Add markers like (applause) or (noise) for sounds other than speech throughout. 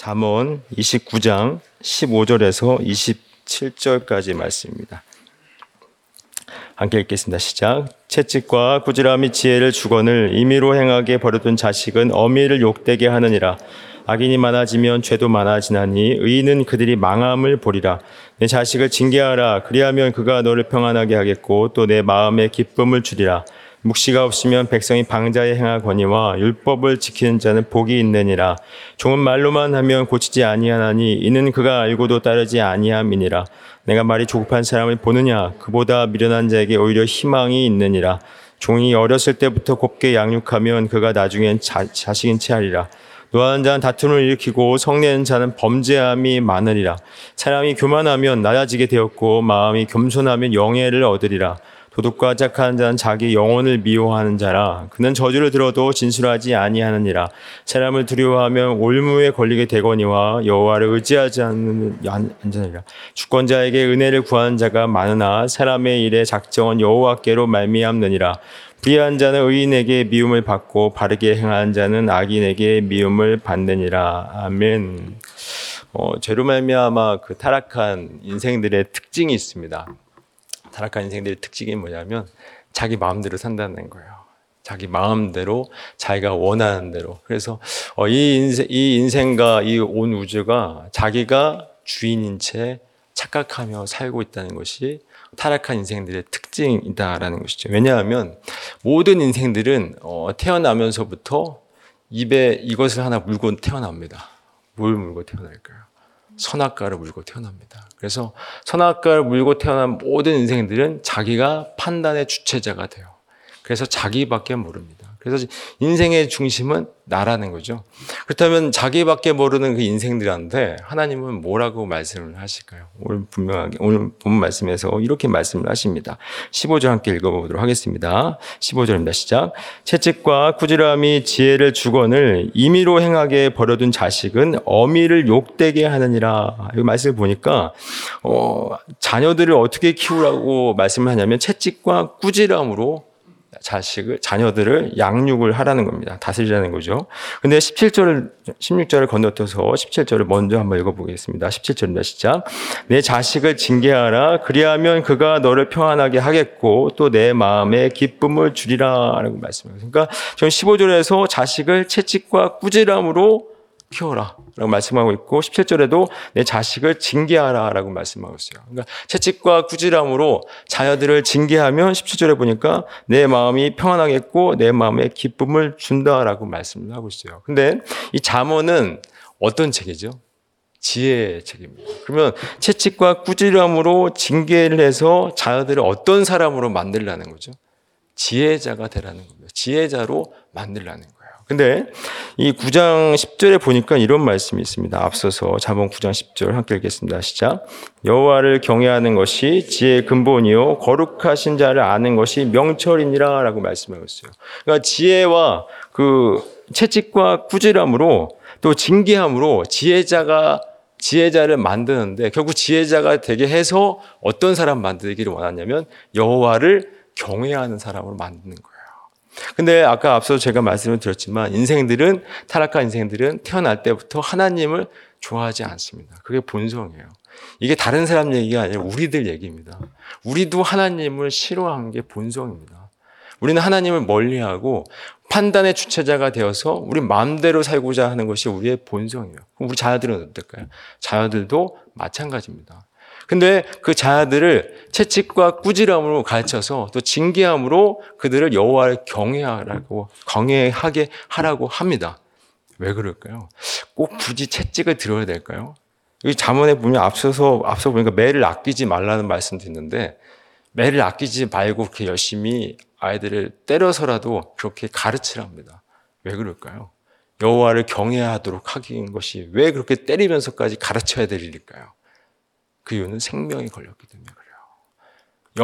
잠언 29장 15절에서 27절까지 말씀입니다. 함께 읽겠습니다. 시작. 채찍과 꾸지람이 지혜를 주거늘 임의로 행하게 버려둔 자식은 어미를 욕되게 하느니라. 악인이 많아지면 죄도 많아지나니 의인은 그들이 망함을 보리라. 내 자식을 징계하라. 그리하면 그가 너를 평안하게 하겠고 또 내 마음에 기쁨을 주리라. 묵시가 없으면 백성이 방자에 행하거니와 율법을 지키는 자는 복이 있느니라. 종은 말로만 하면 고치지 아니하나니 이는 그가 알고도 따르지 아니함이니라. 내가 말이 조급한 사람을 보느냐 그보다 미련한 자에게 오히려 희망이 있느니라. 종이 어렸을 때부터 곱게 양육하면 그가 나중엔 자, 자식인 채 하리라. 노하는 자는 다툼을 일으키고 성내는 자는 범죄함이 많으리라. 사람이 교만하면 낮아지게 되었고 마음이 겸손하면 영예를 얻으리라. 도둑과 착한 자는 자기 영혼을 미워하는 자라. 그는 저주를 들어도 진술하지 아니하느니라. 사람을 두려워하면 올무에 걸리게 되거니와 여호와를 의지하지 안전이라. 주권자에게 은혜를 구하는 자가 많으나 사람의 일에 작정은 여호와께로 말미암느니라. 불의한 자는 의인에게 미움을 받고 바르게 행하는 자는 악인에게 미움을 받느니라. 아멘. 어, 죄로 말미암아 그 타락한 인생들의 특징이 있습니다. 타락한 인생들의 특징이 뭐냐면 자기 마음대로 산다는 거예요. 자기 마음대로 자기가 원하는 대로. 그래서 어, 이 인생, 이 인생과 이 온 우주가 자기가 주인인 채 착각하며 살고 있다는 것이 타락한 인생들의 특징이다라는 것이죠. 왜냐하면 모든 인생들은 어, 태어나면서부터 입에 이것을 하나 물고 태어납니다. 뭘 물고 태어날까요? 선악과를 물고 태어납니다. 그래서 선악과를 물고 태어난 모든 인생들은 자기가 판단의 주체자가 돼요. 그래서 자기밖에 모릅니다. 그래서 인생의 중심은 나라는 거죠. 그렇다면 자기밖에 모르는 그 인생들한테 하나님은 뭐라고 말씀을 하실까요? 오늘 분명하게 오늘 본 말씀에서 이렇게 말씀을 하십니다. 15절 함께 읽어보도록 하겠습니다. 15절입니다. 시작. 채찍과 꾸지람이 지혜를 주건을 임의로 행하게 버려둔 자식은 어미를 욕되게 하느니라. 이 말씀을 보니까 어, 자녀들을 어떻게 키우라고 말씀을 하냐면 채찍과 꾸지람으로 자식을 자녀들을 양육을 하라는 겁니다. 다스리라는 거죠. 근데 17절을 16절을 건너뛰어서 17절을 먼저 한번 읽어 보겠습니다. 17절입니다. 시작. 내 자식을 징계하라 그리하면 그가 너를 평안하게 하겠고 또 내 마음에 기쁨을 주리라라고 말씀해요. 그러니까 지금 15절에서 자식을 채찍과 꾸지람으로 키워라. 라고 말씀하고 있고 17절에도 내 자식을 징계하라 라고 말씀하고 있어요. 그러니까 채찍과 꾸지람으로 자녀들을 징계하면 17절에 보니까 내 마음이 평안하겠고 내 마음에 기쁨을 준다라고 말씀을 하고 있어요. 근데 이 잠언은 어떤 책이죠? 지혜의 책입니다. 그러면 채찍과 꾸지람으로 징계를 해서 자녀들을 어떤 사람으로 만들라는 거죠? 지혜자가 되라는 겁니다. 지혜자로 만들라는 거예요. 근데 이 9장 10절에 보니까 이런 말씀이 있습니다. 앞서서 자본 9장 10절 함께 읽겠습니다. 시작. 여호와를 경외하는 것이 지혜의 근본이요 거룩하신 자를 아는 것이 명철이니라라고 말씀하고 있어요. 그러니까 지혜와 그 채찍과 꾸지람으로 또 징계함으로 지혜자가 지혜자를 만드는데 결국 지혜자가 되게 해서 어떤 사람 만들기를 원하냐면 여호와를 경외하는 사람으로 만드는 거예요. 근데 아까 앞서 제가 말씀을 드렸지만 인생들은 타락한 인생들은 태어날 때부터 하나님을 좋아하지 않습니다. 그게 본성이에요. 이게 다른 사람 얘기가 아니라 우리들 얘기입니다. 우리도 하나님을 싫어하는 게 본성입니다. 우리는 하나님을 멀리하고 판단의 주체자가 되어서 우리 마음대로 살고자 하는 것이 우리의 본성이에요. 우리 자녀들은 어떨까요? 자녀들도 마찬가지입니다. 근데 그 자녀들을 채찍과 꾸지람으로 가르쳐서 또 징계함으로 그들을 여호와를 경외하라고 경외하게 하라고 합니다. 왜 그럴까요? 꼭 굳이 채찍을 들어야 될까요? 이 자문에 보면 앞서서 앞서 보니까 매를 아끼지 말라는 말씀도 있는데 매를 아끼지 말고 그렇게 열심히 아이들을 때려서라도 그렇게 가르치랍니다. 왜 그럴까요? 여호와를 경외하도록 하긴 것이 왜 그렇게 때리면서까지 가르쳐야 될 일일까요? 그 이유는 생명이 걸렸기 때문에 그래요.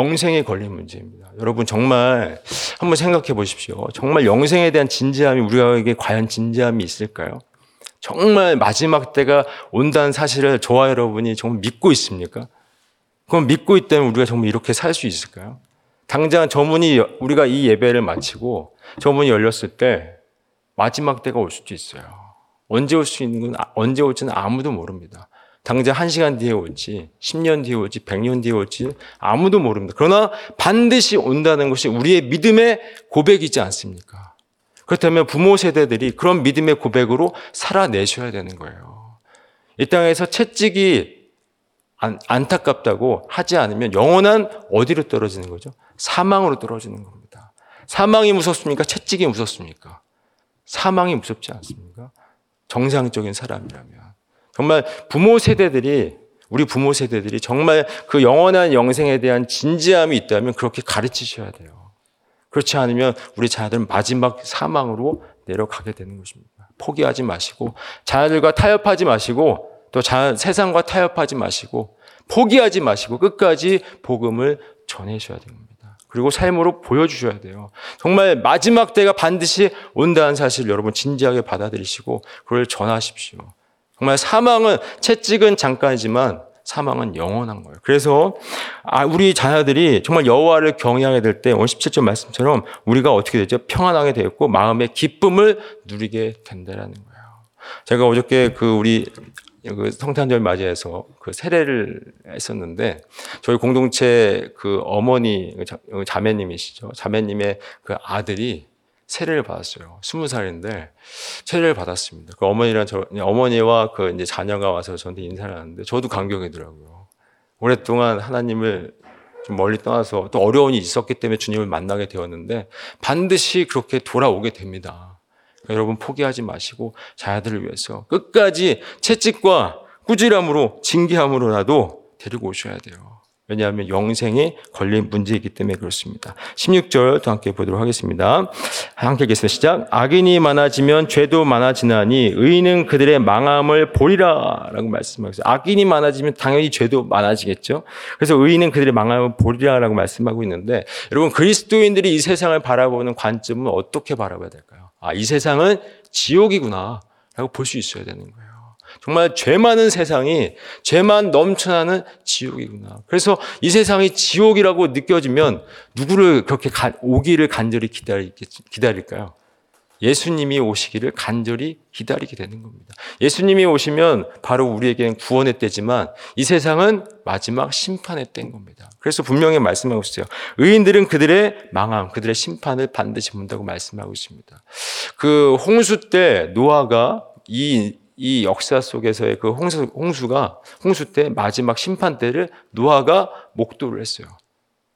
영생에 걸린 문제입니다. 여러분 정말 한번 생각해 보십시오. 정말 영생에 대한 진지함이 우리에게 과연 진지함이 있을까요? 정말 마지막 때가 온다는 사실을 저와 여러분이 정말 믿고 있습니까? 그럼 믿고 있다면 우리가 정말 이렇게 살 수 있을까요? 당장 저문이 우리가 이 예배를 마치고 저문이 열렸을 때 마지막 때가 올 수도 있어요. 언제 올 수 있는 건 아- 언제 올지는 아무도 모릅니다. 당장 한 시간 뒤에 올지, 10년 뒤에 올지, 100년 뒤에 올지 아무도 모릅니다. 그러나 반드시 온다는 것이 우리의 믿음의 고백이지 않습니까? 그렇다면 부모 세대들이 그런 믿음의 고백으로 살아내셔야 되는 거예요. 이 땅에서 채찍이 안, 안타깝다고 하지 않으면 영원한 어디로 떨어지는 거죠? 사망으로 떨어지는 겁니다. 사망이 무섭습니까? 채찍이 무섭습니까? 사망이 무섭지 않습니까? 정상적인 사람이라면. 정말 부모 세대들이, 우리 부모 세대들이 정말 그 영원한 영생에 대한 진지함이 있다면 그렇게 가르치셔야 돼요. 그렇지 않으면 우리 자녀들은 마지막 사망으로 내려가게 되는 것입니다. 포기하지 마시고, 자녀들과 타협하지 마시고, 또 자, 세상과 타협하지 마시고, 포기하지 마시고, 끝까지 복음을 전해셔야 됩니다. 그리고 삶으로 보여주셔야 돼요. 정말 마지막 때가 반드시 온다는 사실 여러분 진지하게 받아들이시고, 그걸 전하십시오. 정말 사망은, 채찍은 잠깐이지만, 사망은 영원한 거예요. 그래서 아, 우리 자녀들이 정말 여호와를 경외하게 될 때 오늘 17절 말씀처럼 우리가 어떻게 되죠? 평안하게 되었고 마음의 기쁨을 누리게 된다라는 거예요. 제가 어저께 그 우리 그 성탄절 맞이해서 그 세례를 했었는데 저희 공동체 그 어머니 자- 자매님이시죠. 자매님의 그 아들이 세례를 받았어요. 스무 살인데 세례를 받았습니다. 그 어머니랑 저 어머니와 그 이제 자녀가 와서 저한테 인사를 하는데 저도 감격이더라고요. 오랫동안 하나님을 좀 멀리 떠나서 또 어려운 일이 있었기 때문에 주님을 만나게 되었는데 반드시 그렇게 돌아오게 됩니다. 그러니까 여러분 포기하지 마시고 자녀들을 위해서 끝까지 채찍과 꾸지람으로 징계함으로라도 데리고 오셔야 돼요. 왜냐하면 영생에 걸린 문제이기 때문에 그렇습니다. 16절 또 함께 보도록 하겠습니다. 함께 읽겠습니다. 시작. 악인이 많아지면 죄도 많아지나니 의인은 그들의 망함을 보리라 라고 말씀하고 있어요. 악인이 많아지면 당연히 죄도 많아지겠죠. 그래서 의인은 그들의 망함을 보리라 라고 말씀하고 있는데 여러분 그리스도인들이 이 세상을 바라보는 관점은 어떻게 바라봐야 될까요? 아, 이 세상은 지옥이구나 라고 볼 수 있어야 되는 거예요. 정말 죄 많은 세상이 죄만 넘쳐나는 지옥이구나. 그래서 이 세상이 지옥이라고 느껴지면 누구를 그렇게 가- 오기를 간절히 기다리, 기다릴까요? 예수님이 오시기를 간절히 기다리게 되는 겁니다. 예수님이 오시면 바로 우리에게는 구원의 때지만 이 세상은 마지막 심판의 때인 겁니다. 그래서 분명히 말씀하고 있어요. 의인들은 그들의 망함, 그들의 심판을 반드시 본다고 말씀하고 있습니다. 그 홍수 때 노아가 이, 이 역사 속에서의 그 홍수, 홍수가, 홍수 때 마지막 심판 때를 노아가 목도를 했어요.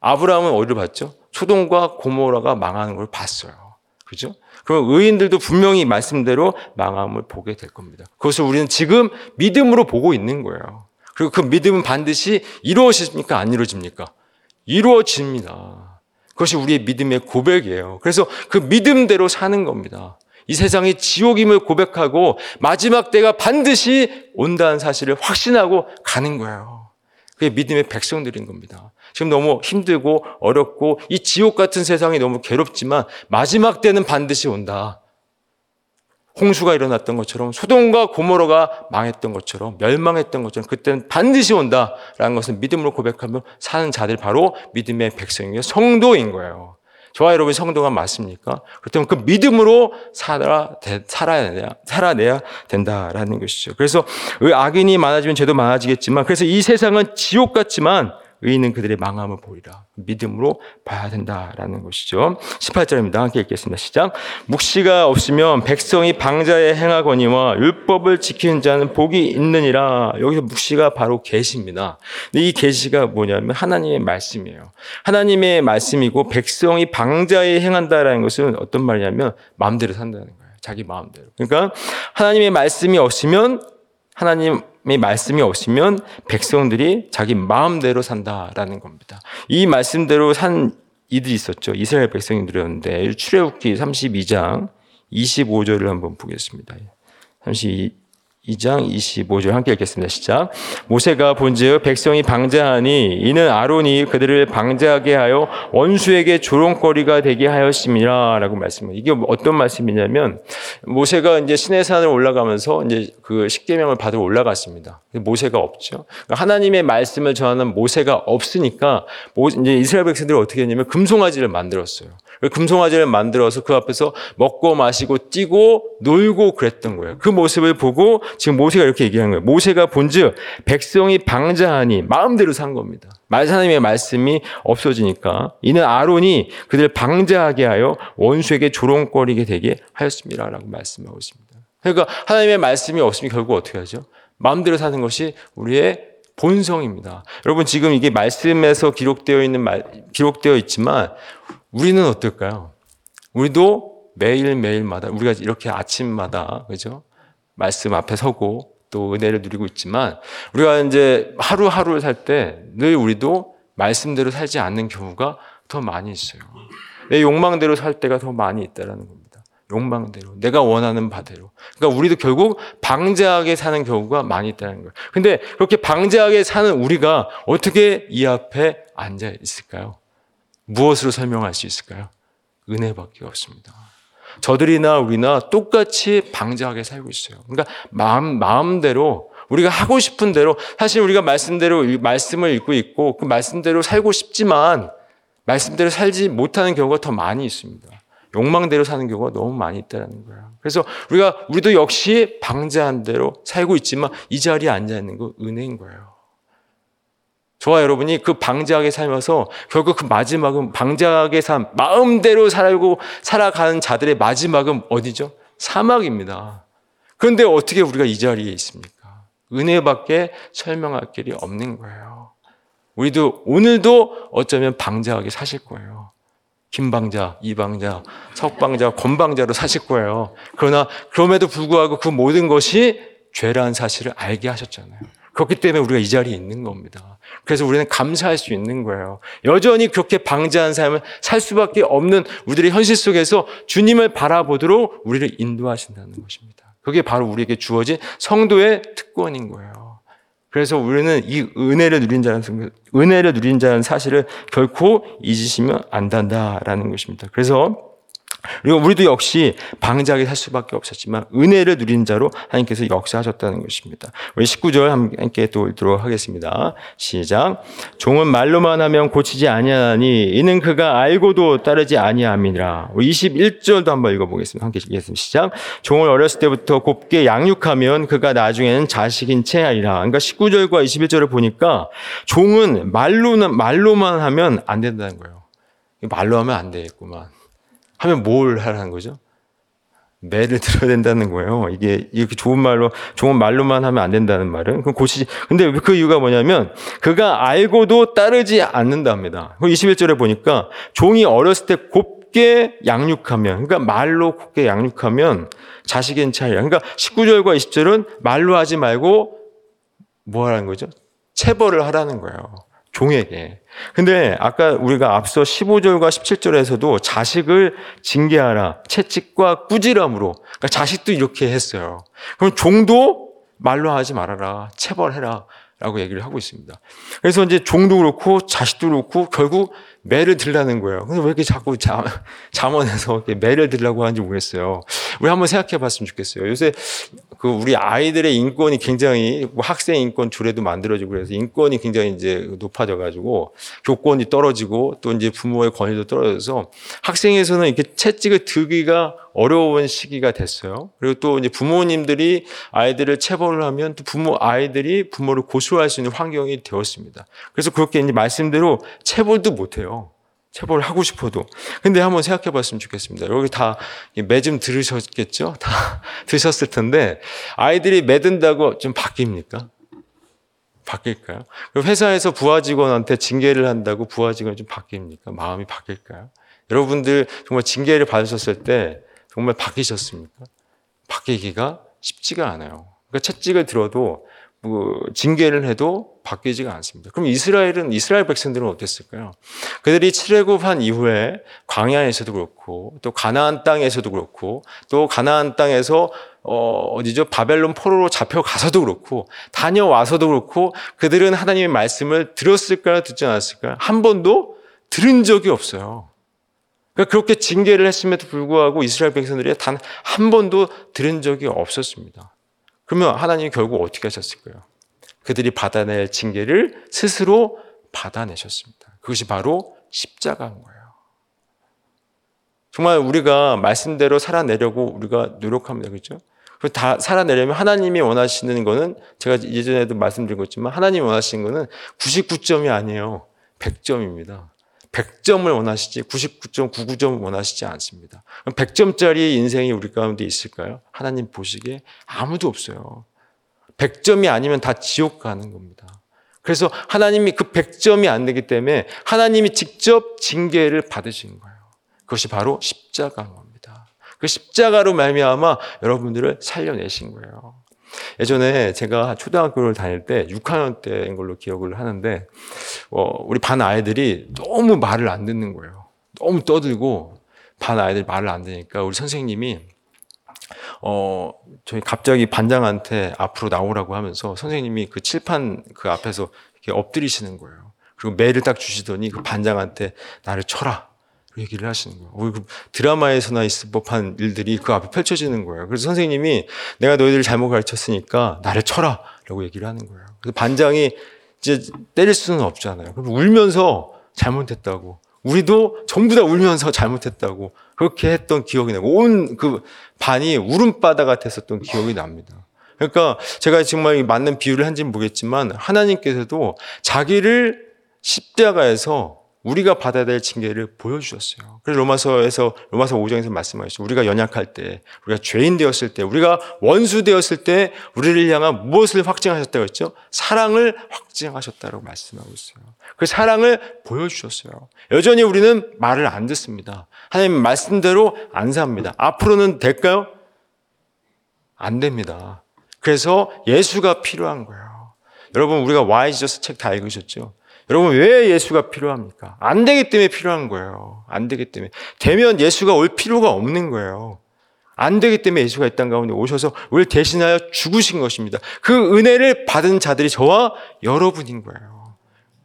아브라함은 어디를 봤죠? 소돔과 고모라가 망하는 걸 봤어요. 그죠? 그럼 의인들도 분명히 말씀대로 망함을 보게 될 겁니다. 그것을 우리는 지금 믿음으로 보고 있는 거예요. 그리고 그 믿음은 반드시 이루어집니까? 안 이루어집니까? 이루어집니다. 그것이 우리의 믿음의 고백이에요. 그래서 그 믿음대로 사는 겁니다. 이 세상이 지옥임을 고백하고 마지막 때가 반드시 온다는 사실을 확신하고 가는 거예요. 그게 믿음의 백성들인 겁니다. 지금 너무 힘들고 어렵고 이 지옥 같은 세상이 너무 괴롭지만 마지막 때는 반드시 온다. 홍수가 일어났던 것처럼 소돔과 고모로가 망했던 것처럼 멸망했던 것처럼 그때는 반드시 온다라는 것을 믿음으로 고백하며 사는 자들 바로 믿음의 백성이요 성도인 거예요. 저와 여러분 성도가 맞습니까? 그렇다면 그 믿음으로 살아, 살아내야, 살아내야 된다라는 것이죠. 그래서 악인이 많아지면 죄도 많아지겠지만 그래서 이 세상은 지옥 같지만 의인은 그들의 망함을 보리라. 믿음으로 봐야 된다라는 것이죠. 18절입니다. 함께 읽겠습니다. 시작. 묵시가 없으면 백성이 방자에 행하거니와 율법을 지키는 자는 복이 있느니라. 여기서 묵시가 바로 계시입니다. 이 계시가 뭐냐면 하나님의 말씀이에요. 하나님의 말씀이고 백성이 방자에 행한다라는 것은 어떤 말이냐면 마음대로 산다는 거예요. 자기 마음대로. 그러니까 하나님의 말씀이 없으면 하나님 의 말씀이 없으면 백성들이 자기 마음대로 산다라는 겁니다. 이 말씀대로 산 이들이 있었죠. 이스라엘 백성들이었는데 출애굽기 32장 25절을 한번 보겠습니다. 32 장 25절 함께 읽겠습니다. 시작. 모세가 본즉 백성이 방자하니 이는 아론이 그들을 방자하게 하여 원수에게 조롱거리가 되게 하였습니다라고 말씀을. 이게 어떤 말씀이냐면 모세가 이제 시내산을 올라가면서 이제 그 십계명을 받으러 올라갔습니다. 모세가 없죠. 그러니까 하나님의 말씀을 전하는 모세가 없으니까 이제 이스라엘 백성들이 어떻게 했냐면 금송아지를 만들었어요. 금송아지를 만들어서 그 앞에서 먹고 마시고 뛰고 놀고 그랬던 거예요. 그 모습을 보고 지금 모세가 이렇게 얘기하는 거예요. 모세가 본즉 백성이 방자하니 마음대로 산 겁니다. 하나님의 말씀이 없어지니까 이는 아론이 그들 방자하게 하여 원수에게 조롱거리게 되게 하였습니다라고 말씀하고 있습니다. 그러니까 하나님의 말씀이 없으면 결국 어떻게 하죠? 마음대로 사는 것이 우리의 본성입니다. 여러분 지금 이게 말씀에서 기록되어 있는 말, 기록되어 있지만 우리는 어떨까요? 우리도 매일매일마다 우리가 이렇게 아침마다 그죠? 말씀 앞에 서고 또 은혜를 누리고 있지만 우리가 이제 하루하루를 살 때 늘 우리도 말씀대로 살지 않는 경우가 더 많이 있어요. 내 욕망대로 살 때가 더 많이 있다라는 겁니다. 욕망대로 내가 원하는 바대로. 그러니까 우리도 결국 방자하게 사는 경우가 많이 있다는 거예요. 근데 그렇게 방자하게 사는 우리가 어떻게 이 앞에 앉아 있을까요? 무엇으로 설명할 수 있을까요? 은혜밖에 없습니다. 저들이나 우리나 똑같이 방자하게 살고 있어요. 그러니까 마음, 마음대로 우리가 하고 싶은 대로 사실 우리가 말씀대로 말씀을 읽고 있고 그 말씀대로 살고 싶지만 말씀대로 살지 못하는 경우가 더 많이 있습니다. 욕망대로 사는 경우가 너무 많이 있다는 거예요. 그래서 우리가 우리도 역시 방자한 대로 살고 있지만 이 자리에 앉아 있는 거 은혜인 거예요. 저와 여러분이 그 방자하게 살면서 결국 그 마지막은 방자하게 삶, 마음대로 살고 살아가는 자들의 마지막은 어디죠? 사막입니다. 그런데 어떻게 우리가 이 자리에 있습니까? 은혜밖에 설명할 길이 없는 거예요. 우리도 오늘도 어쩌면 방자하게 사실 거예요. 김방자, 이방자, 석방자, 권방자로 사실 거예요. 그러나 그럼에도 불구하고 그 모든 것이 죄라는 사실을 알게 하셨잖아요. 그렇기 때문에 우리가 이 자리에 있는 겁니다. 그래서 우리는 감사할 수 있는 거예요. 여전히 그렇게 방자한 삶을 살 수밖에 없는 우리들의 현실 속에서 주님을 바라보도록 우리를 인도하신다는 것입니다. 그게 바로 우리에게 주어진 성도의 특권인 거예요. 그래서 우리는 이 은혜를 누린 자는 은혜를 누린 자는 사실을 결코 잊으시면 안 된다라는 것입니다. 그래서 그리고 우리도 역시 방자하게 살 수밖에 없었지만 은혜를 누린 자로 하나님께서 역사하셨다는 것입니다. 우리 19절 함께 또 읽도록 하겠습니다. 시작. 종은 말로만 하면 고치지 아니하니 이는 그가 알고도 따르지 아니함이니라. 21절도 한번 읽어보겠습니다. 함께 읽겠습니다. 시작. 종을 어렸을 때부터 곱게 양육하면 그가 나중에는 자식인 채 하리라. 그러니까 19절과 21절을 보니까 종은 말로는 말로만 하면 안 된다는 거예요. 말로 하면 안 되겠구만. 하면 뭘 하라는 거죠? 매를 들어야 된다는 거예요. 이게 이렇게 좋은 말로 좋은 말로만 하면 안 된다는 말은 그럼 고치지. 근데 그 이유가 뭐냐면 그가 알고도 따르지 않는답니다. 21절에 보니까 종이 어렸을 때 곱게 양육하면 그러니까 말로 곱게 양육하면 자식인 차이야. 그러니까 19절과 20절은 말로 하지 말고 뭐 하라는 거죠? 체벌을 하라는 거예요. 종에게. 근데 아까 우리가 앞서 15절과 17절에서도 자식을 징계하라. 채찍과 꾸지람으로. 그러니까 자식도 이렇게 했어요. 그럼 종도 말로 하지 말아라. 체벌해라. 라고 얘기를 하고 있습니다. 그래서 이제 종도 그렇고 자식도 그렇고 결국 매를 들라는 거예요. 근데 왜 이렇게 자꾸 잠, 잠원에서 이렇게 매를 들라고 하는지 모르겠어요. 우리 한번 생각해 봤으면 좋겠어요. 요새 그 우리 아이들의 인권이 굉장히 뭐 학생 인권 조례도 만들어지고 그래서 인권이 굉장히 이제 높아져 가지고 교권이 떨어지고 또 이제 부모의 권위도 떨어져서 학생에서는 이렇게 채찍을 들기가 어려운 시기가 됐어요. 그리고 또 이제 부모님들이 아이들을 체벌을 하면 또 부모 아이들이 부모를 고소할 수 있는 환경이 되었습니다. 그래서 그렇게 이제 말씀대로 체벌도 못 해요. 체벌을 하고 싶어도. 근데 한번 생각해 봤으면 좋겠습니다. 여기 다 매좀 들으셨겠죠? 다 (laughs) 들으셨을 텐데, 아이들이 매든다고 좀 바뀝니까? 바뀔까요? 회사에서 부하 직원한테 징계를 한다고 부하 직원이 좀 바뀝니까? 마음이 바뀔까요? 여러분들 정말 징계를 받으셨을 때 정말 바뀌셨습니까? 바뀌기가 쉽지가 않아요. 그러니까 채찍을 들어도 뭐 징계를 해도 바뀌지가 않습니다. 그럼 이스라엘은 이스라엘 백성들은 어땠을까요? 그들이 출애굽한 이후에 광야에서도 그렇고 또 가나안 땅에서도 그렇고 또 가나안 땅에서 어 어디죠? 바벨론 포로로 잡혀가서도 그렇고 다녀와서도 그렇고 그들은 하나님의 말씀을 들었을까요? 듣지 않았을까요? 한 번도 들은 적이 없어요. 그러니까 그렇게 징계를 했음에도 불구하고 이스라엘 백성들이 단 한 번도 들은 적이 없었습니다. 그러면 하나님이 결국 어떻게 하셨을까요? 그들이 받아낼 징계를 스스로 받아내셨습니다. 그것이 바로 십자가인 거예요. 정말 우리가 말씀대로 살아내려고 우리가 노력합니다. 그렇죠? 다 살아내려면 하나님이 원하시는 거는 제가 예전에도 말씀드린 것지만 하나님이 원하시는 거는 99점이 아니에요. 100점입니다. 100점을 원하시지 99.99점 원하시지 않습니다. 100점짜리 인생이 우리 가운데 있을까요? 하나님 보시기에 아무도 없어요. 100점이 아니면 다 지옥 가는 겁니다. 그래서 하나님이 그 100점이 안 되기 때문에 하나님이 직접 징계를 받으신 거예요. 그것이 바로 십자가인 겁니다. 그 십자가로 말미암아 여러분들을 살려내신 거예요. 예전에 제가 초등학교를 다닐 때 6학년 때인 걸로 기억을 하는데 어, 우리 반 아이들이 너무 말을 안 듣는 거예요. 너무 떠들고 반 아이들이 말을 안 듣니까 우리 선생님이 어, 저희 갑자기 반장한테 앞으로 나오라고 하면서 선생님이 그 칠판 그 앞에서 이렇게 엎드리시는 거예요. 그리고 매를 딱 주시더니 그 반장한테 나를 쳐라. 얘기를 하시는 거예요. 어, 그 드라마에서나 있을 법한 일들이 그 앞에 펼쳐지는 거예요. 그래서 선생님이 내가 너희들을 잘못 가르쳤으니까 나를 쳐라. 라고 얘기를 하는 거예요. 그래서 반장이 이제 때릴 수는 없잖아요. 그럼 울면서 잘못했다고. 우리도 전부 다 울면서 잘못했다고. 그렇게 했던 기억이 나고 온 그 반이 울음바다 같았었던 기억이 납니다. 그러니까 제가 정말 맞는 비유를 한지는 모르겠지만 하나님께서도 자기를 십자가에서 우리가 받아야 될 징계를 보여주셨어요. 그래서 로마서에서 로마서 5장에서 말씀하셨죠. 우리가 연약할 때, 우리가 죄인 되었을 때, 우리가 원수 되었을 때 우리를 향한 무엇을 확증하셨다고 했죠? 사랑을 확증하셨다고 말씀하고 있어요. 그 사랑을 보여주셨어요. 여전히 우리는 말을 안 듣습니다. 하나님 말씀대로 안 삽니다. 앞으로는 될까요? 안 됩니다. 그래서 예수가 필요한 거예요. 여러분 우리가 와이저스 책 다 읽으셨죠? 여러분 왜 예수가 필요합니까? 안 되기 때문에 필요한 거예요. 안 되기 때문에. 되면 예수가 올 필요가 없는 거예요. 안 되기 때문에 예수가 이 땅 가운데 오셔서 우리를 대신하여 죽으신 것입니다. 그 은혜를 받은 자들이 저와 여러분인 거예요.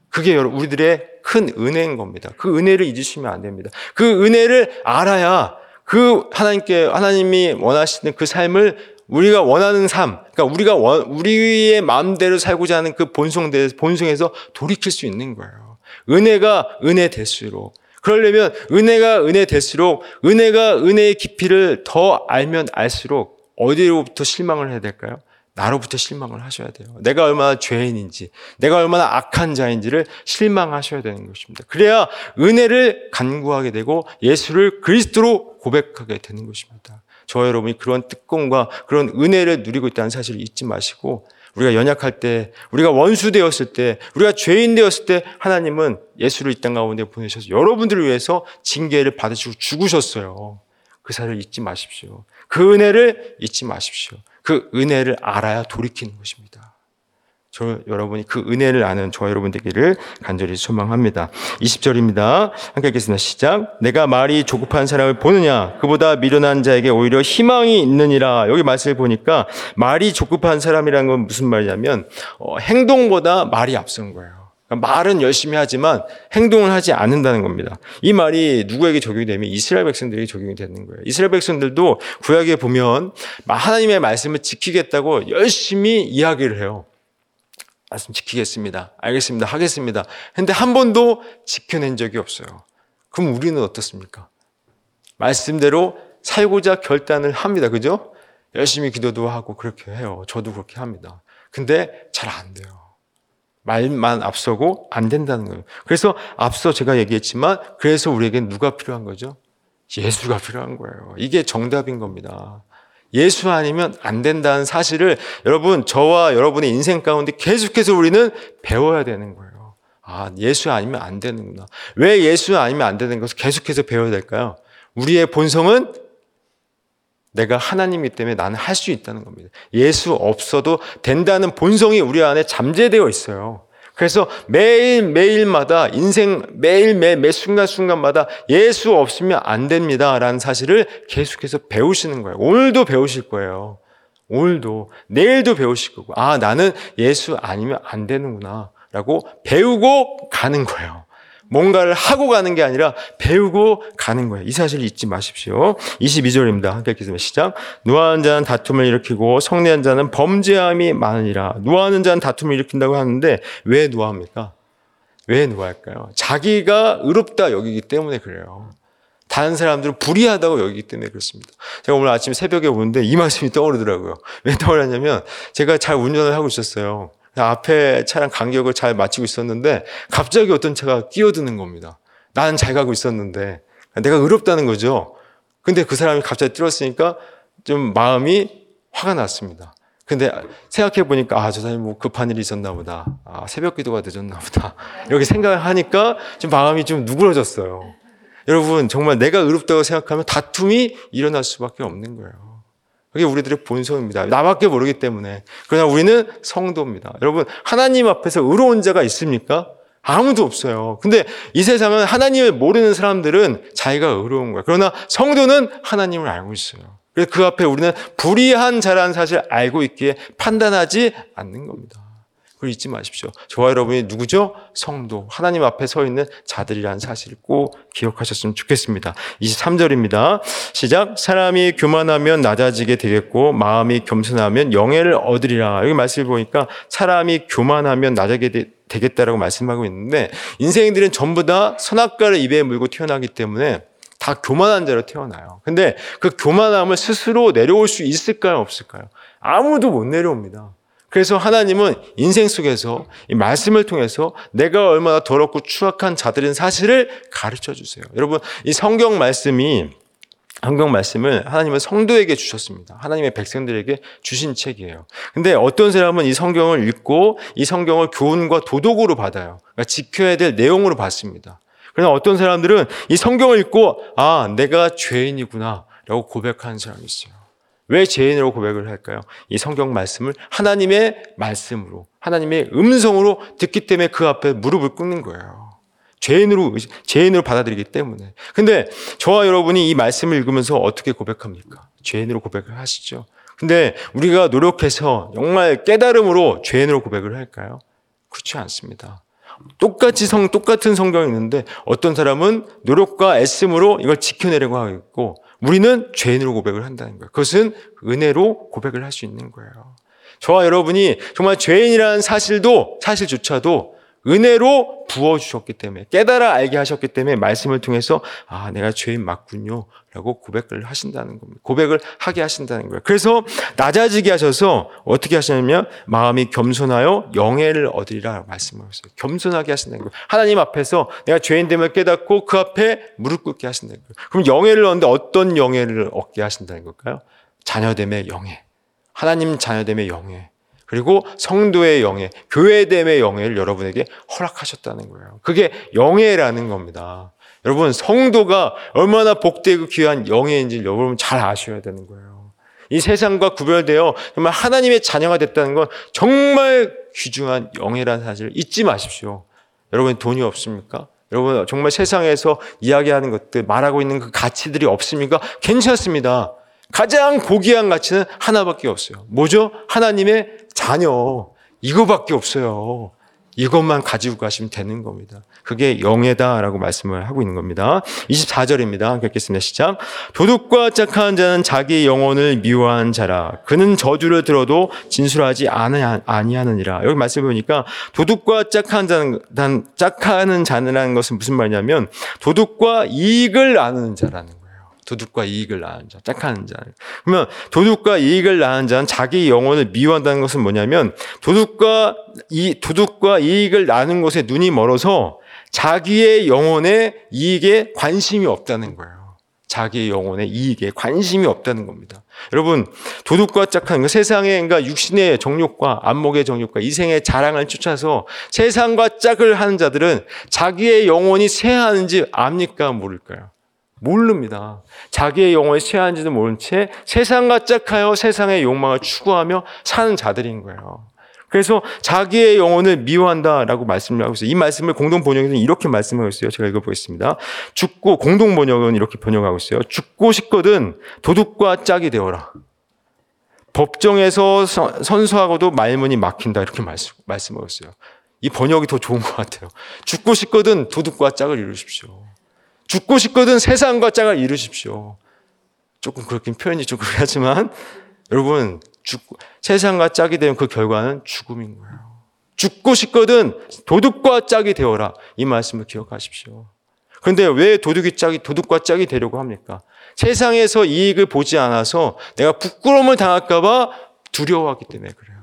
그게 우리들의 큰 은혜인 겁니다. 그 은혜를 잊으시면 안 됩니다. 그 은혜를 알아야 그 하나님께 하나님이 원하시는 그 삶을 우리가 원하는 삶, 그러니까 우리가 원, 우리의 마음대로 살고자 하는 그 본성, 본성에서 돌이킬 수 있는 거예요. 은혜가 은혜 될수록. 그러려면 은혜가 은혜 될수록 은혜가 은혜의 깊이를 더 알면 알수록 어디로부터 실망을 해야 될까요? 나로부터 실망을 하셔야 돼요. 내가 얼마나 죄인인지, 내가 얼마나 악한 자인지를 실망하셔야 되는 것입니다. 그래야 은혜를 간구하게 되고 예수를 그리스도로 고백하게 되는 것입니다. 저 여러분이 그런 특권과 그런 은혜를 누리고 있다는 사실을 잊지 마시고 우리가 연약할 때, 우리가 원수 되었을 때, 우리가 죄인 되었을 때 하나님은 예수를 이 땅 가운데 보내셔서 여러분들을 위해서 징계를 받으시고 죽으셨어요. 그 사실을 잊지 마십시오. 그 은혜를 잊지 마십시오. 그 은혜를 알아야 돌이키는 것입니다. 저 여러분이 그 은혜를 아는 저 여러분 되기를 간절히 소망합니다. 20절입니다. 함께 읽겠습니다. 시작. 내가 말이 조급한 사람을 보느냐? 그보다 미련한 자에게 오히려 희망이 있느니라. 여기 말씀을 보니까 말이 조급한 사람이라는 건 무슨 말이냐면 어, 행동보다 말이 앞선 거예요. 그러니까 말은 열심히 하지만 행동을 하지 않는다는 겁니다. 이 말이 누구에게 적용이 되면 이스라엘 백성들에게 적용이 되는 거예요. 이스라엘 백성들도 구약에 보면 하나님의 말씀을 지키겠다고 열심히 이야기를 해요. 말씀 지키겠습니다. 알겠습니다. 하겠습니다. 근데 한 번도 지켜낸 적이 없어요. 그럼 우리는 어떻습니까? 말씀대로 살고자 결단을 합니다. 그죠? 열심히 기도도 하고 그렇게 해요. 저도 그렇게 합니다. 근데 잘 안 돼요. 말만 앞서고 안 된다는 거예요. 그래서 앞서 제가 얘기했지만 그래서 우리에게 누가 필요한 거죠? 예수가 필요한 거예요. 이게 정답인 겁니다. 예수 아니면 안 된다는 사실을 여러분, 저와 여러분의 인생 가운데 계속해서 우리는 배워야 되는 거예요. 아, 예수 아니면 안 되는구나. 왜 예수 아니면 안 되는 것을 계속해서 배워야 될까요? 우리의 본성은 내가 하나님이기 때문에 나는 할 수 있다는 겁니다. 예수 없어도 된다는 본성이 우리 안에 잠재되어 있어요. 그래서 매일매일마다 인생 매일매일 매 순간순간마다 예수 없으면 안 됩니다 라는 사실을 계속해서 배우시는 거예요. 오늘도 배우실 거예요. 오늘도 내일도 배우실 거고 아 나는 예수 아니면 안 되는구나 라고 배우고 가는 거예요. 뭔가를 하고 가는 게 아니라 배우고 가는 거예요. 이 사실을 잊지 마십시오. 22절입니다. 함께 읽겠습니다. 시작. 노하는 자는 다툼을 일으키고 성내한 자는 범죄함이 많으니라. 노하는 자는 다툼을 일으킨다고 하는데 왜 노합니까? 왜 노할까요? 자기가 의롭다 여기기 때문에 그래요. 다른 사람들은 불의하다고 여기기 때문에 그렇습니다. 제가 오늘 아침 새벽에 오는데 이 말씀이 떠오르더라고요. 왜 떠오르냐면 제가 잘 운전을 하고 있었어요. 앞에 차량 간격을 잘 맞추고 있었는데 갑자기 어떤 차가 끼어드는 겁니다. 나는 잘 가고 있었는데 내가 의롭다는 거죠. 근데 그 사람이 갑자기 뛰었으니까 좀 마음이 화가 났습니다. 근데 생각해 보니까 아, 저 사람이 뭐 급한 일이 있었나 보다. 아, 새벽 기도가 늦었나 보다. (laughs) 이렇게 생각을 하니까 좀 마음이 좀 누그러졌어요. 여러분, 정말 내가 의롭다고 생각하면 다툼이 일어날 수밖에 없는 거예요. 그게 우리들의 본성입니다. 나밖에 모르기 때문에. 그러나 우리는 성도입니다. 여러분, 하나님 앞에서 의로운 자가 있습니까? 아무도 없어요. 근데 이 세상은 하나님을 모르는 사람들은 자기가 의로운 거예요. 그러나 성도는 하나님을 알고 있어요. 그래서 그 앞에 우리는 불의한 자라는 사실을 알고 있기에 판단하지 않는 겁니다. 그걸 잊지 마십시오. 저와 여러분이 누구죠? 성도. 하나님 앞에 서 있는 자들이라는 사실을 꼭 기억하셨으면 좋겠습니다. 23절입니다. 시작. 사람이 교만하면 낮아지게 되겠고, 마음이 겸손하면 영예를 얻으리라. 여기 말씀을 보니까 사람이 교만하면 낮아지게 되겠다라고 말씀하고 있는데, 인생들은 전부 다 선악과를 입에 물고 태어나기 때문에 다 교만한 자로 태어나요. 근데 그 교만함을 스스로 내려올 수 있을까요? 없을까요? 아무도 못 내려옵니다. 그래서 하나님은 인생 속에서 이 말씀을 통해서 내가 얼마나 더럽고 추악한 자들인 사실을 가르쳐 주세요. 여러분, 이 성경 말씀이 성경 말씀을 하나님은 성도에게 주셨습니다. 하나님의 백성들에게 주신 책이에요. 근데 어떤 사람은 이 성경을 읽고 이 성경을 교훈과 도덕으로 받아요. 그러니까 지켜야 될 내용으로 받습니다. 그러나 어떤 사람들은 이 성경을 읽고 아 내가 죄인이구나 라고 고백하는 사람이 있어요. 왜 죄인으로 고백을 할까요? 이 성경 말씀을 하나님의 말씀으로 하나님의 음성으로 듣기 때문에 그 앞에 무릎을 꿇는 거예요. 죄인으로 죄인으로 받아들이기 때문에. 근데 저와 여러분이 이 말씀을 읽으면서 어떻게 고백합니까? 죄인으로 고백을 하시죠. 근데 우리가 노력해서 정말 깨달음으로 죄인으로 고백을 할까요? 그렇지 않습니다. 똑같이 성, 똑같은 성경이 있는데 어떤 사람은 노력과 애씀으로 이걸 지켜내려고 하고 있고 우리는 죄인으로 고백을 한다는 거예요. 그것은 은혜로 고백을 할 수 있는 거예요. 저와 여러분이 정말 죄인이라는 사실도 사실조차도 은혜로 부어주셨기 때문에 깨달아 알게 하셨기 때문에 말씀을 통해서 아 내가 죄인 맞군요 라고 고백을 하신다는 겁니다. 고백을 하게 하신다는 거예요. 그래서 낮아지게 하셔서 어떻게 하시냐면 마음이 겸손하여 영예를 얻으리라 말씀하셨어요. 겸손하게 하신다는 거예요. 하나님 앞에서 내가 죄인됨을 깨닫고 그 앞에 무릎 꿇게 하신다는 거예요. 그럼 영예를 얻는데 어떤 영예를 얻게 하신다는 걸까요? 자녀됨의 영예. 하나님 자녀됨의 영예. 그리고 성도의 영예, 교회됨의 영예를 여러분에게 허락하셨다는 거예요. 그게 영예라는 겁니다. 여러분, 성도가 얼마나 복되고 귀한 영예인지 여러분 잘 아셔야 되는 거예요. 이 세상과 구별되어 정말 하나님의 자녀가 됐다는 건 정말 귀중한 영예라는 사실을 잊지 마십시오. 여러분 돈이 없습니까? 여러분 정말 세상에서 이야기하는 것들 말하고 있는 그 가치들이 없습니까? 괜찮습니다. 가장 고귀한 가치는 하나밖에 없어요. 뭐죠? 하나님의 자녀. 이거밖에 없어요. 이것만 가지고 가시면 되는 겁니다. 그게 영예다라고 말씀을 하고 있는 겁니다. 24절입니다. 읽겠습니다. 시작. 도둑과 짝한 자는 자기 영혼을 미워한 자라. 그는 저주를 들어도 진술하지 아니하느니라. 여기 말씀을 보니까 도둑과 짝한 자는 짝하는 자라는 것은 무슨 말이냐면 도둑과 이익을 나누는 자라는 거예요. 도둑과 이익을 낳은 자, 짝하는 자. 그러면 도둑과 이익을 낳은 자는 자기 영혼을 미워한다는 것은 뭐냐면 도둑과 이 도둑과 이익을 나눈 것에 눈이 멀어서 자기의 영혼의 이익에 관심이 없다는 거예요. 자기의 영혼의 이익에 관심이 없다는 겁니다. 여러분, 도둑과 짝한 그 세상의 그러니까 육신의 정욕과 안목의 정욕과 이생의 자랑을 쫓아서 세상과 짝을 하는 자들은 자기의 영혼이 쇠하는지 압니까 모를까요? 모릅니다. 자기의 영혼이 쇠한지도 모른 채 세상과 짝하여 세상의 욕망을 추구하며 사는 자들인 거예요. 그래서 자기의 영혼을 미워한다라고 말씀을 하고 있어요. 이 말씀을 공동 번역에서는 이렇게 말씀하고 있어요. 제가 읽어보겠습니다. 죽고 공동 번역은 이렇게 번역하고 있어요. 죽고 싶거든 도둑과 짝이 되어라. 법정에서 선수하고도 말문이 막힌다 이렇게 말씀, 말씀하고 있어요. 이 번역이 더 좋은 것 같아요. 죽고 싶거든 도둑과 짝을 이루십시오. 죽고 싶거든 세상과 짝을 이루십시오. 조금 그렇게 표현이 좀 그렇지만 여러분 죽 세상과 짝이 되면 그 결과는 죽음인 거예요. 죽고 싶거든 도둑과 짝이 되어라 이 말씀을 기억하십시오. 그런데 왜 도둑이 짝이 도둑과 짝이 되려고 합니까? 세상에서 이익을 보지 않아서 내가 부끄러움을 당할까봐 두려워하기 때문에 그래요.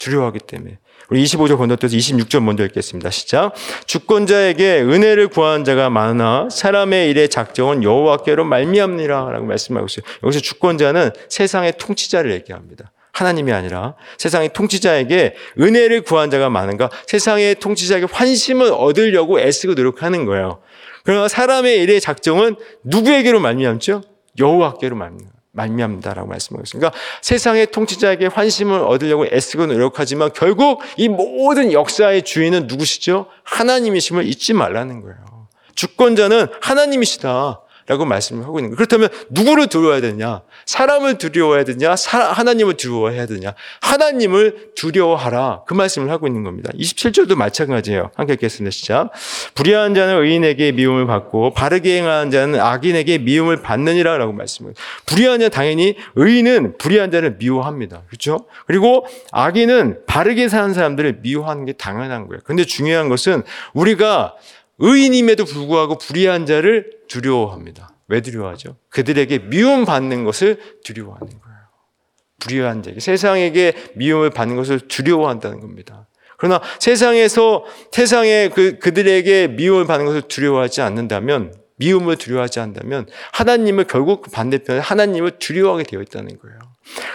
두려워하기 때문에. 우리 25절 건너뛰어서 26절 먼저 읽겠습니다. 시작. 주권자에게 은혜를 구하는 자가 많으나 사람의 일의 작정은 여호와께로 말미암니라 라고 말씀하고 있어요. 여기서 주권자는 세상의 통치자를 얘기합니다. 하나님이 아니라 세상의 통치자에게 은혜를 구한 자가 많은가? 세상의 통치자에게 환심을 얻으려고 애쓰고 노력하는 거예요. 그러나 사람의 일의 작정은 누구에게로 말미암죠? 여호와께로 말미암니다. 말미암다라고 말씀하고 있습니다. 그러니까 세상의 통치자에게 환심을 얻으려고 애쓰고 노력하지만 결국 이 모든 역사의 주인은 누구시죠? 하나님이심을 잊지 말라는 거예요. 주권자는 하나님이시다. 라고 말씀을 하고 있는 거예요. 그렇다면 누구를 두려워해야 되냐? 사람을 두려워해야 되냐? 사, 하나님을 두려워해야 되냐? 하나님을 두려워하라. 그 말씀을 하고 있는 겁니다. 27절도 마찬가지예요. 함께 읽겠습니다. 시작. 불의한 자는 의인에게 미움을 받고 바르게 행하는 자는 악인에게 미움을 받느니라 라고 말씀을 불의한 자 당연히 의인은 불의한 자를 미워합니다. 그렇죠? 그리고 악인은 바르게 사는 사람들을 미워하는 게 당연한 거예요. 근데 중요한 것은 우리가 의인임에도 불구하고 불의한 자를 두려워합니다. 왜 두려워하죠? 그들에게 미움 받는 것을 두려워하는 거예요. 불의한 자에게 세상에게 미움을 받는 것을 두려워한다는 겁니다. 그러나 세상에서 세상에 그 그들에게 미움을 받는 것을 두려워하지 않는다면 미움을 두려워하지 않는다면 하나님을 결국 그 반대편에 하나님을 두려워하게 되어 있다는 거예요.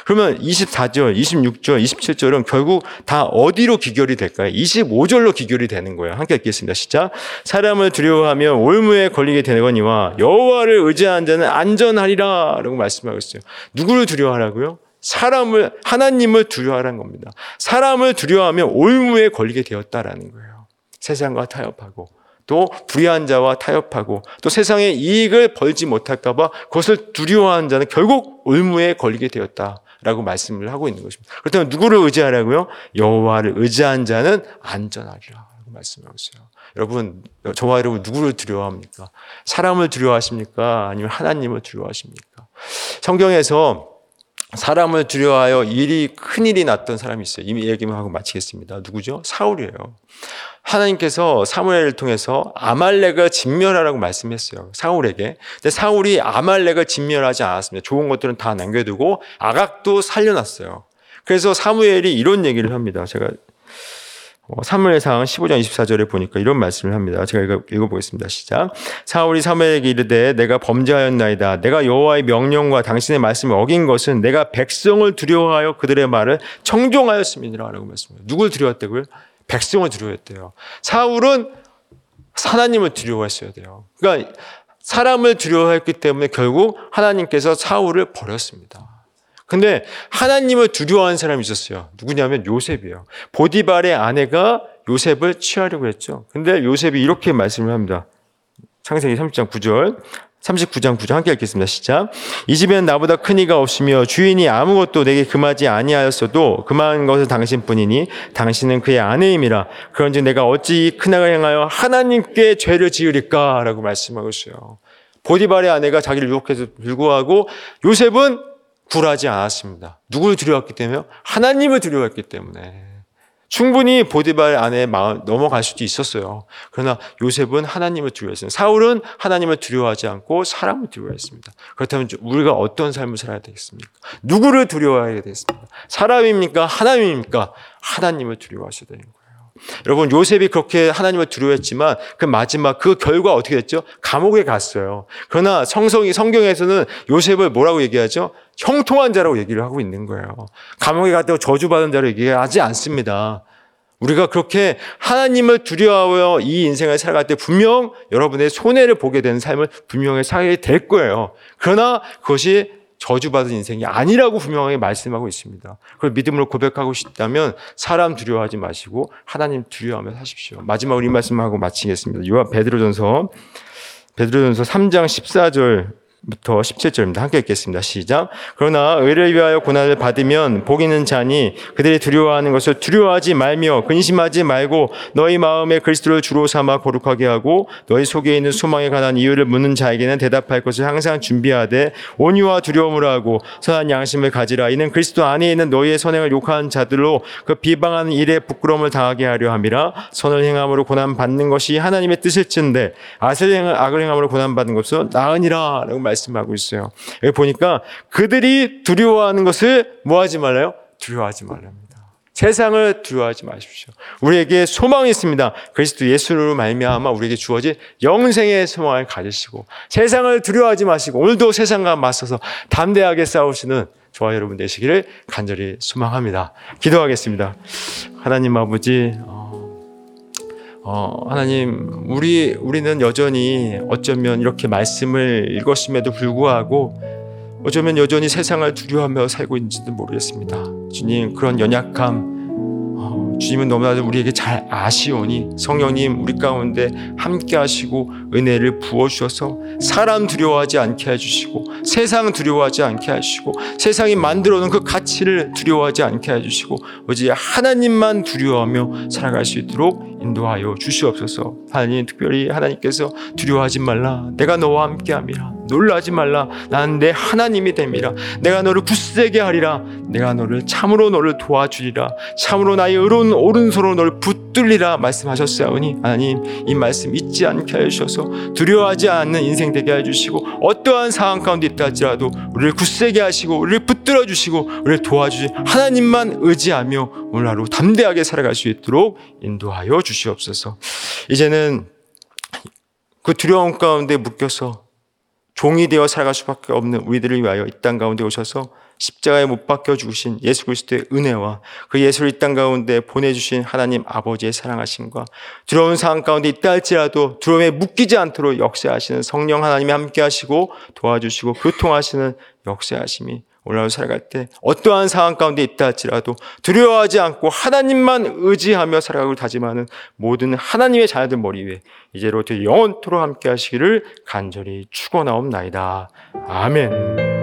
그러면 24절, 26절, 27절은 결국 다 어디로 기결이 될까요? 25절로 기결이 되는 거예요. 함께 읽겠습니다. 시작. 사람을 두려워하면 올무에 걸리게 되거니와 여호와를 의지하는 자는 안전하리라라고 말씀하고 있어요. 누구를 두려워하라고요? 사람을 하나님을 두려워하라는 겁니다. 사람을 두려워하면 올무에 걸리게 되었다라는 거예요. 세상과 타협하고 또 불의한 자와 타협하고 또 세상의 이익을 벌지 못할까봐 그것을 두려워하는 자는 결국 올무에 걸리게 되었다라고 말씀을 하고 있는 것입니다. 그렇다면 누구를 의지하라고요? 여호와를 의지한 자는 안전하리라고 말씀하고 있어요. 여러분, 저와 여러분 누구를 두려워합니까? 사람을 두려워하십니까? 아니면 하나님을 두려워하십니까? 성경에서 사람을 두려워하여 일이 큰 일이 났던 사람이 있어요. 이미 얘기만 하고 마치겠습니다. 누구죠? 사울이에요. 하나님께서 사무엘을 통해서 아말렉을 진멸하라고 말씀했어요. 사울에게. 근데 사울이 아말렉을 진멸하지 않았습니다. 좋은 것들은 다 남겨두고 아각도 살려놨어요. 그래서 사무엘이 이런 얘기를 합니다. 제가 어, 사무엘상 15장 24절에 보니까 이런 말씀을 합니다. 제가 읽어, 읽어 보겠습니다. 시작. 사울이 사무엘에게 이르되 내가 범죄하였나이다. 내가 여호와의 명령과 당신의 말씀을 어긴 것은 내가 백성을 두려워하여 그들의 말을 청종하였음이니라라고 말씀해요. 누굴 두려웠다고요? 백성을 두려워했대요. 사울은 하나님을 두려워했어야 돼요. 그러니까 사람을 두려워했기 때문에 결국 하나님께서 사울을 버렸습니다. 근데 하나님을 두려워하는 사람이 있었어요. 누구냐면 요셉이에요. 보디발의 아내가 요셉을 취하려고 했죠. 근데 요셉이 이렇게 말씀을 합니다. 창세기 30장 9절. 39장 9절 함께 읽겠습니다. 시작. 이 집에는 나보다 큰 이가 없으며 주인이 아무것도 내게 금하지 아니하였어도 금한 것은 당신뿐이니 당신은 그의 아내임이라. 그런즉 내가 어찌 큰 악을 행하여 하나님께 죄를 지으리까라고 말씀하고 있어요. 보디발의 아내가 자기를 유혹해서 불구하고 요셉은 굴하지 않았습니다. 누구를 두려웠기 때문에요? 하나님을 두려웠기 때문에. 충분히 보디발 안에 넘어갈 수도 있었어요. 그러나 요셉은 하나님을 두려워했어요. 사울은 하나님을 두려워하지 않고 사람을 두려워했습니다. 그렇다면 우리가 어떤 삶을 살아야 되겠습니까? 누구를 두려워해야 되겠습니까? 사람입니까? 하나님입니까? 하나님을 두려워하셔야 되는 거예요. 여러분 요셉이 그렇게 하나님을 두려워했지만 그 마지막 그 결과 어떻게 됐죠? 감옥에 갔어요. 그러나 성성이 성경에서는 요셉을 뭐라고 얘기하죠? 형통한 자라고 얘기를 하고 있는 거예요. 감옥에 갔다고 저주받은 자로 얘기하지 않습니다. 우리가 그렇게 하나님을 두려워하여 이 인생을 살아갈 때 분명 여러분의 손해를 보게 되는 삶을 분명히 살게 될 거예요. 그러나 그것이 저주받은 인생이 아니라고 분명하게 말씀하고 있습니다. 그걸 믿음으로 고백하고 싶다면 사람 두려워하지 마시고 하나님 두려워하며 사십시오. 마지막으로 이 말씀하고 마치겠습니다. 요한 베드로전서 베드로전서 3장 14절 17절입니다. 함께 읽겠습니다. 시작. 그러나 의를 위하여 고난을 받으면 복 있는 자니 그들이 두려워하는 것을 두려워하지 말며 근심하지 말고 너희 마음에 그리스도를 주로 삼아 거룩하게 하고 너희 속에 있는 소망에 관한 이유를 묻는 자에게는 대답할 것을 항상 준비하되 온유와 두려움으로 하고 선한 양심을 가지라 이는 그리스도 안에 있는 너희의 선행을 욕하는 자들로 그 비방하는 일에 부끄러움을 당하게 하려 함이라 선을 행함으로 고난 받는 것이 하나님의 뜻일진데 악을 행함으로 고난 받는 것은 나으니라라고 말 씀하고 있어요. 여기 보니까 그들이 두려워하는 것을 뭐 하지 말아요? 두려워하지 말랍니다. 세상을 두려워하지 마십시오. 우리에게 소망이 있습니다. 그리스도 예수로 말미암아 우리에게 주어진 영생의 소망을 가지시고 세상을 두려워하지 마시고 오늘도 세상과 맞서서 담대하게 싸우시는 저와 여러분 되시기를 간절히 소망합니다. 기도하겠습니다. 하나님 아버지, 어, 어, 하나님, 우리 우리는 여전히 어쩌면 이렇게 말씀을 읽었음에도 불구하고 어쩌면 여전히 세상을 두려워하며 살고 있는지도 모르겠습니다. 주님, 그런 연약함, 어, 주님은 너무나도 우리에게 잘 아시오니 성령님 우리 가운데 함께 하시고 은혜를 부어 주셔서 사람 두려워하지 않게 해 주시고 세상 두려워하지 않게 하시고 세상이 만들어 놓은 그 가치를 두려워하지 않게 해 주시고 오직 하나님만 두려워하며 살아갈 수 있도록 인도하여 주시옵소서. 하나님 특별히 하나님께서 두려워하지 말라. 내가 너와 함께 함이라. 놀라지 말라. 나는 내 하나님이 됨이라. 내가 너를 굳세게 하리라. 내가 너를 참으로 너를 도와주리라. 참으로 나의 의로운 오른손으로 너를 붙들리라 말씀하셨사오니 하나님 이 말씀 잊지 않게 해 주셔서 두려워하지 않는 인생 되게 해 주시고 어떠한 상황 가운데 있다 할지라도 우리를 굳세게 하시고 우리를 붙들어 주시고 우리를 도와주시 하나님만 의지하며 오늘 하루 담대하게 살아갈 수 있도록 인도하여 주시옵소서. 이제는 그 두려움 가운데 묶여서 종이 되어 살아갈 수밖에 없는 우리들을 위하여 이 땅 가운데 오셔서 십자가에 못 박혀 죽으신 예수 그리스도의 은혜와 그 예수를 이 땅 가운데 보내주신 하나님 아버지의 사랑하심과 두려운 상황 가운데 있다 할지라도 두려움에 묶이지 않도록 역사하시는 성령 하나님이 함께 하시고 도와주시고 교통하시는 역사하심이 하루 살아갈 때 어떠한 상황 가운데 있다 할지라도 두려워하지 않고 하나님만 의지하며 살아가고 다짐하는 모든 하나님의 자녀들 머리 위에 이제로부터 영원토록 함께 하시기를 간절히 축원하옵나이다. 아멘.